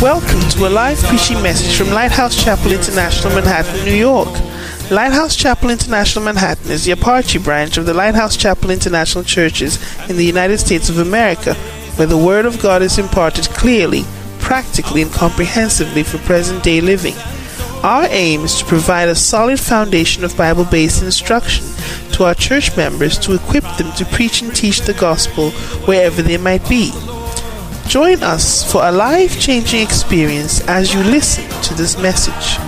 Welcome to a live preaching message from Lighthouse Chapel International, Manhattan, New York. Lighthouse Chapel International Manhattan is the Apache branch of the Lighthouse Chapel International Churches in the United States of America, where the Word of God is imparted clearly, practically, and comprehensively for present day living. Our aim is to provide a solid foundation of Bible based instruction to our church members to equip them to preach and teach the gospel wherever they might be. Join us for a life changing experience as you listen to this message.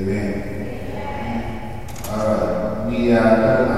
Amen. Amen. All right. We are.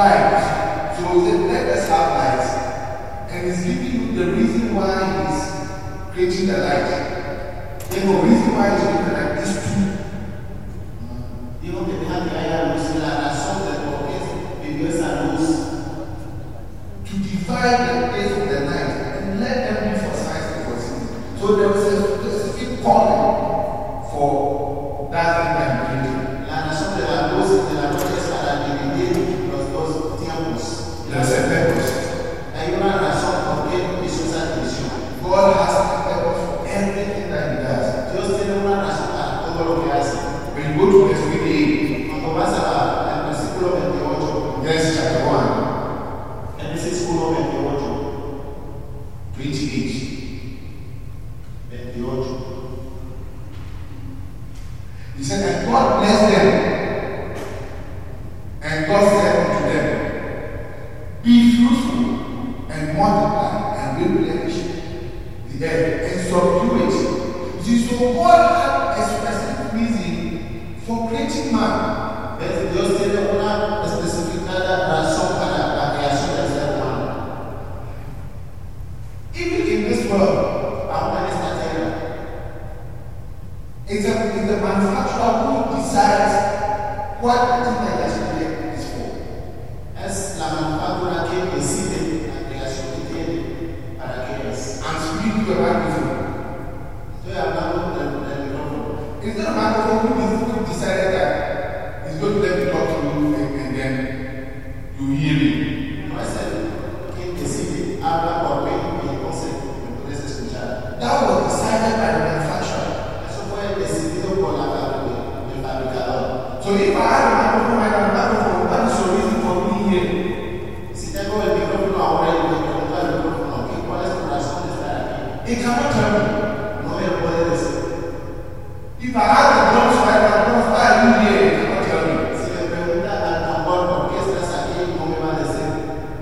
vibes. So let us have lights. And he's giving you the reason why he's creating the light. You know, reason why he's the dead and subdue it. You see, so God had a specific reason for creating man. Just one specific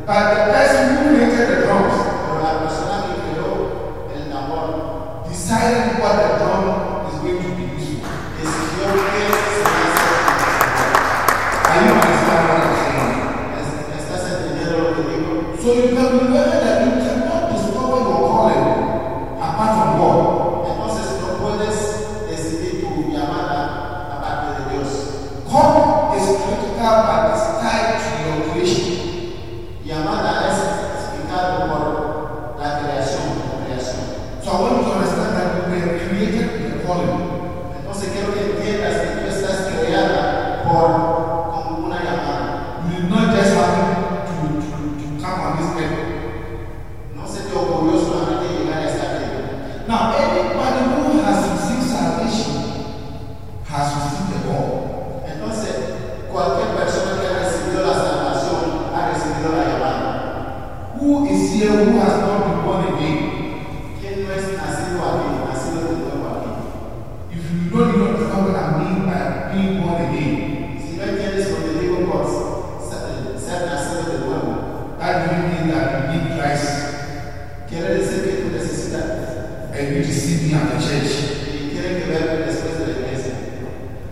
But the person who created the drums decided what the drums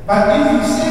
Para mim,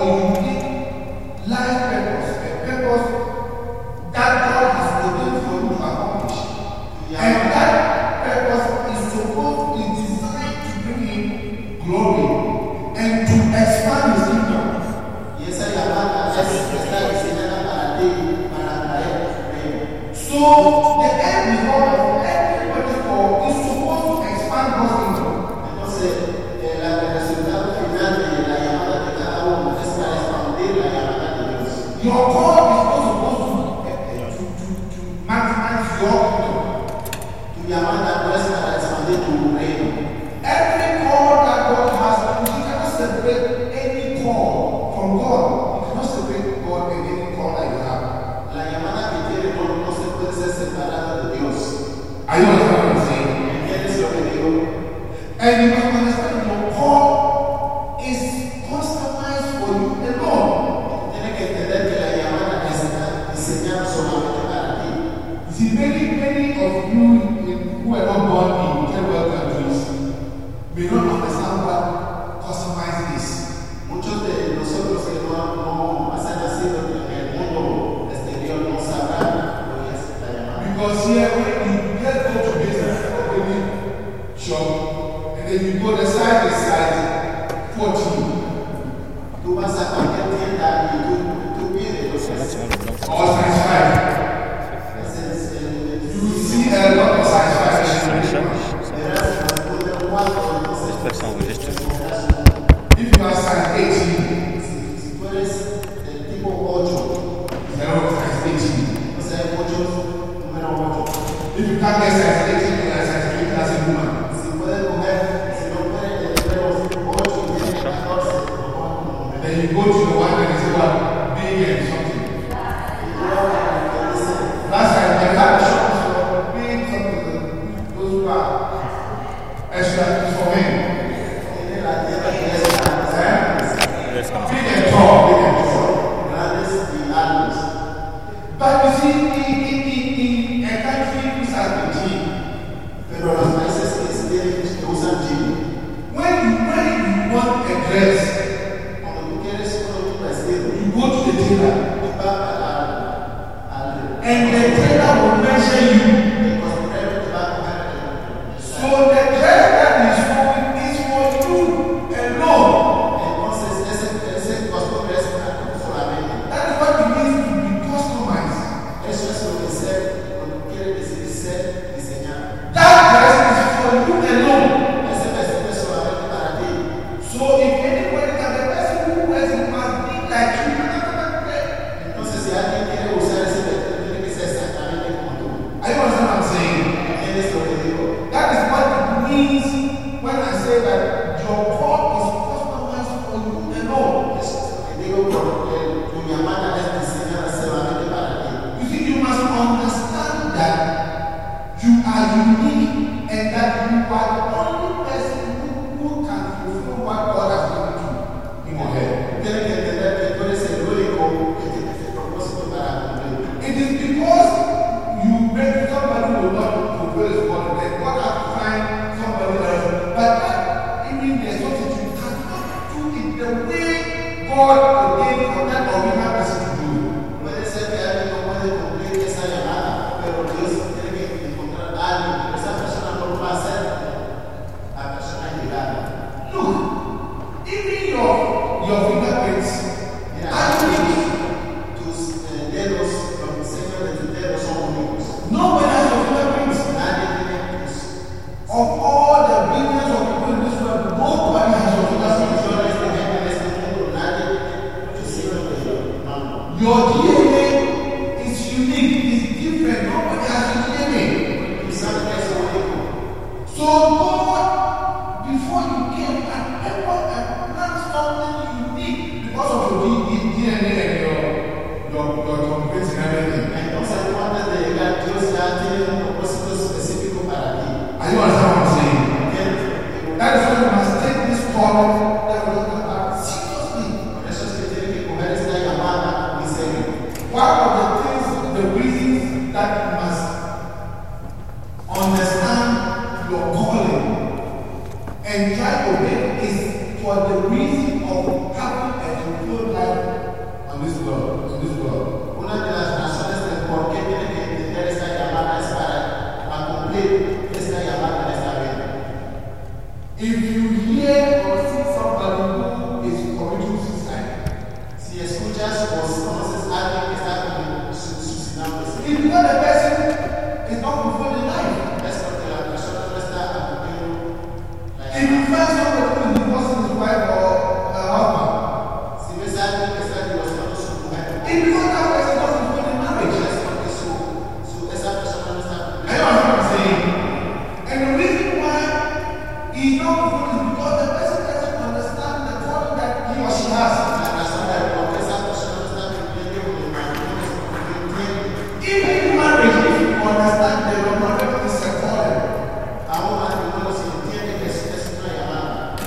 Paulo Miró a pues,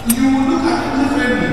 you look at differently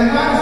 and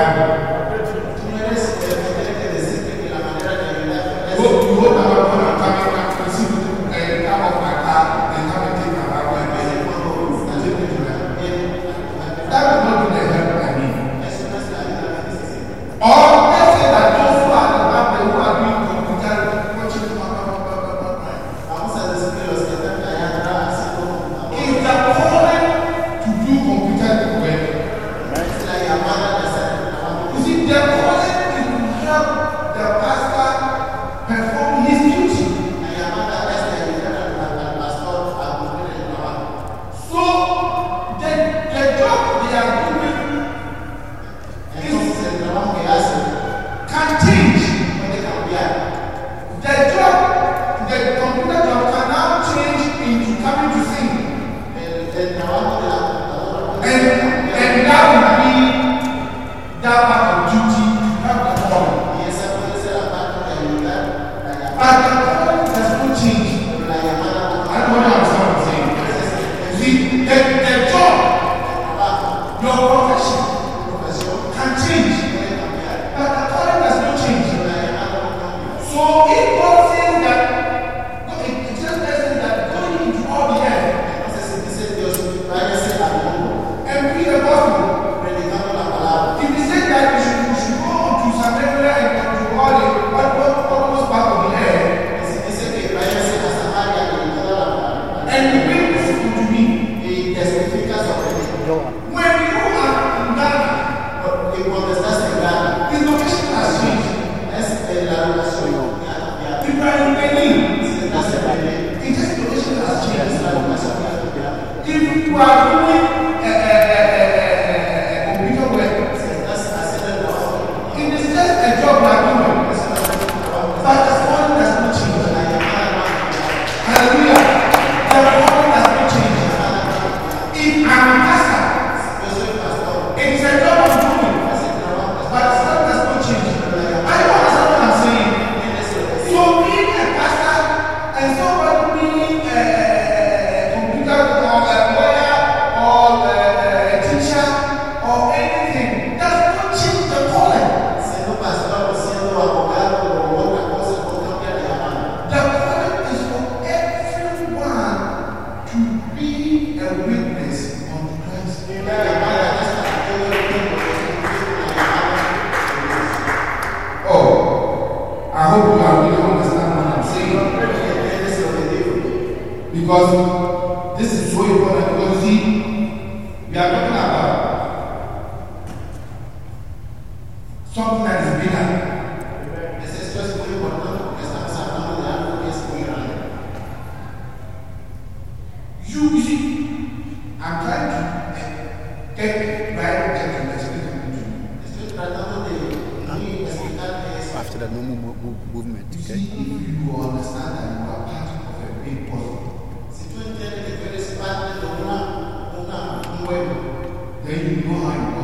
to But then you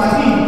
compartir.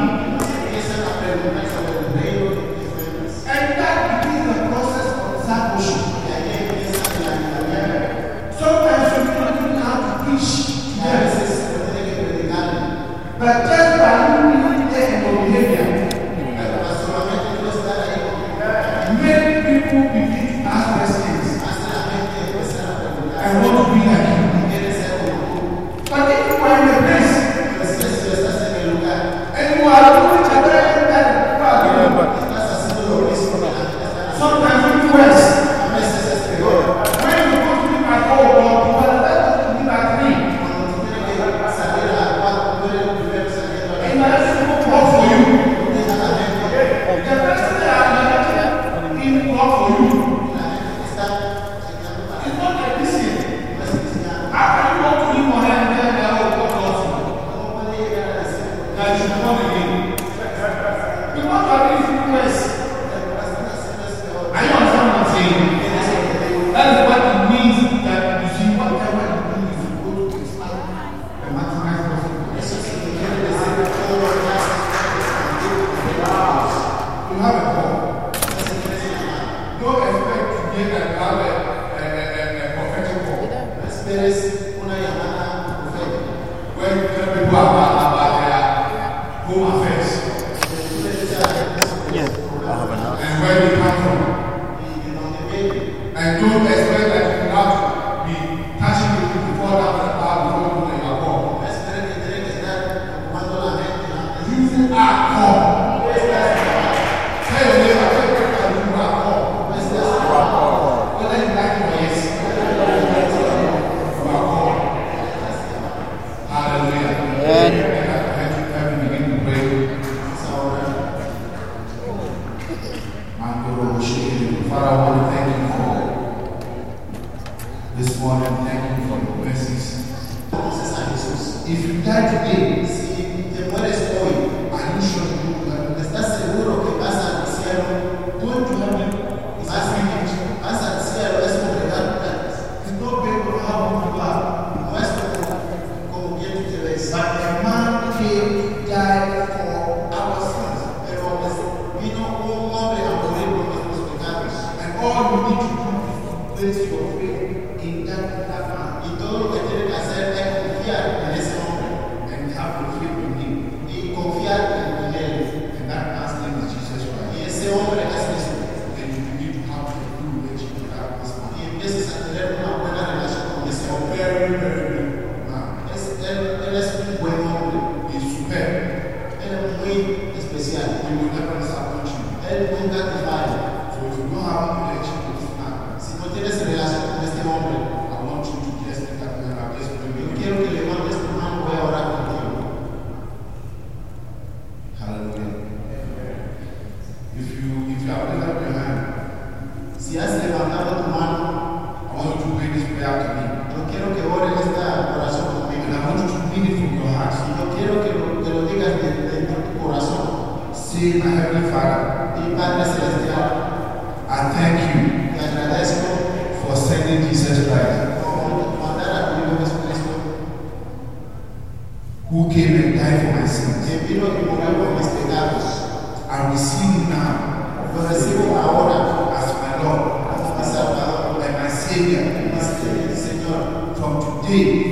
Say, My Heavenly Father, Padre I thank you te agradezco for sending Jesus Christ, por who came and died for my sins. vino y murió por mis pecados. I receive now Lo recibo ahora as my Lord como mi Salvador, and my Savior. mi Señor. From today,